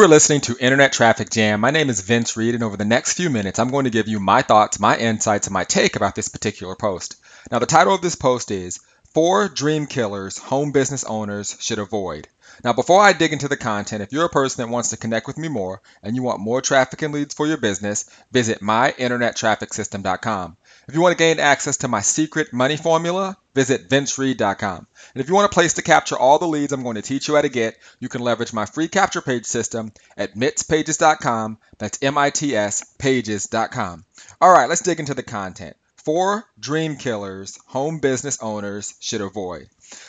You are listening to Internet Traffic Jam. My name is Vince Reed, and over the next few minutes, I'm going to give you my thoughts, my insights, and my take about this particular post. Now, the title of this post is Four Dream Killers Home Business Owners Should Avoid. Now, before I dig into the content, if you're a person that wants to connect with me more and you want more traffic and leads for your business, visit myinternettrafficsystem.com. If you want to gain access to my secret money formula, visit vincereed.com. And if you want a place to capture all the leads I'm going to teach you how to get, you can leverage my free capture page system at mitspages.com. That's M I T S pages.com. All right, let's dig into the content. Four dream killers home business owners should avoid.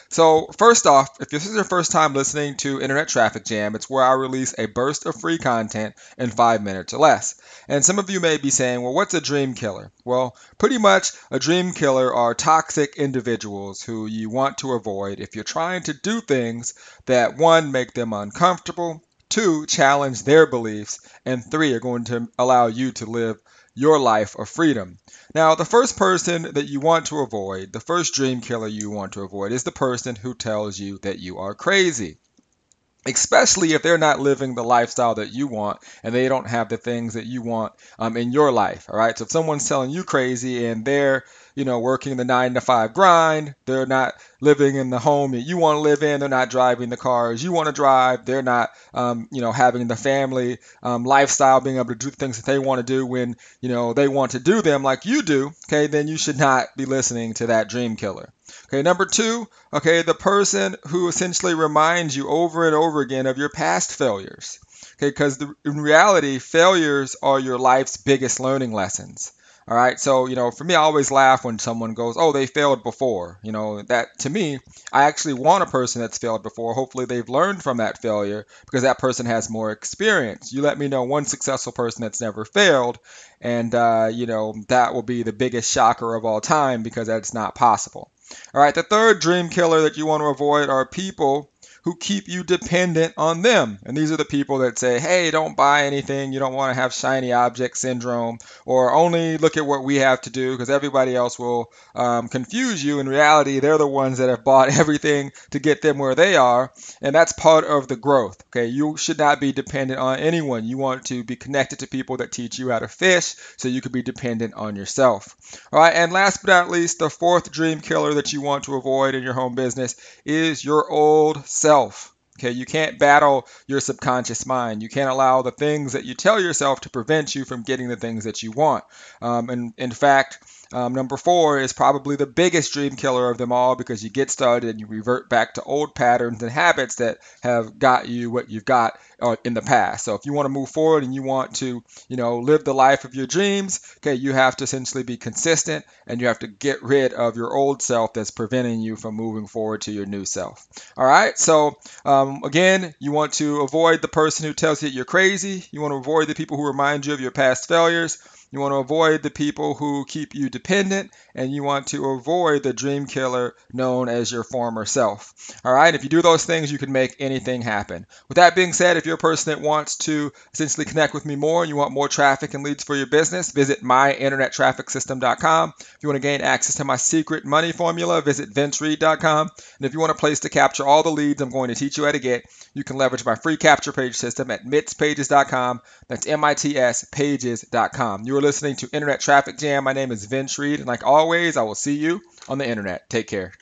So, first off, if this is your first time listening to Internet Traffic Jam, it's where I release a burst of free content in five minutes or less. And some of you may be saying, well, what's a dream killer? Well, pretty much a dream killer are toxic individuals who you want to avoid if you're trying to do things that, one, make them uncomfortable, two, challenge their beliefs, and three, are going to allow you to live your life of freedom. Now, the first person that you want to avoid, the first dream killer you want to avoid, is the person who tells you that you are crazy. Especially if they're not living the lifestyle that you want and they don't have the things that you want um, in your life. All right. So if someone's telling you crazy and they're you know, working the nine to five grind. They're not living in the home that you want to live in. They're not driving the cars you want to drive. They're not, um, you know, having the family um, lifestyle, being able to do the things that they want to do when, you know, they want to do them like you do. Okay, then you should not be listening to that dream killer. Okay, number two, okay, the person who essentially reminds you over and over again of your past failures. Okay, because in reality, failures are your life's biggest learning lessons. All right. So, you know, for me, I always laugh when someone goes, oh, they failed before. You know, that to me, I actually want a person that's failed before. Hopefully, they've learned from that failure because that person has more experience. You let me know one successful person that's never failed, and, uh, you know, that will be the biggest shocker of all time because that's not possible. All right. The third dream killer that you want to avoid are people who keep you dependent on them. And these are the people that say, hey, don't buy anything. You don't want to have shiny object syndrome, or only look at what we have to do because everybody else will um, confuse you. In reality, they're the ones that have bought everything to get them where they are. And that's part of the growth. Okay. You should not be dependent on anyone. You want to be connected to people that teach you how to fish so you can be dependent on yourself. All right. And last but not least, the fourth dream killer that you want to avoid in your home business is your old self yourself. Okay, you can't battle your subconscious mind. You can't allow the things that you tell yourself to prevent you from getting the things that you want. Um, and in fact, um, number four is probably the biggest dream killer of them all because you get started and you revert back to old patterns and habits that have got you what you've got uh, in the past. So if you want to move forward and you want to, you know, live the life of your dreams, okay, you have to essentially be consistent and you have to get rid of your old self that's preventing you from moving forward to your new self. All right. So um, again, you want to avoid the person who tells you you're crazy. You want to avoid the people who remind you of your past failures. You want to avoid the people who keep you dependent, and you want to avoid the dream killer known as your former self. All right, if you do those things, you can make anything happen. With that being said, if you're a person that wants to essentially connect with me more and you want more traffic and leads for your business, visit myinternettrafficsystem.com. If you want to gain access to my secret money formula, visit vincereed.com. And if you want a place to capture all the leads I'm going to teach you how to get, you can leverage my free capture page system at mitspages.com. That's M I T S pages.com. You are listening to Internet Traffic Jam. My name is Vince Reed, and like always, I will see you on the internet. Take care.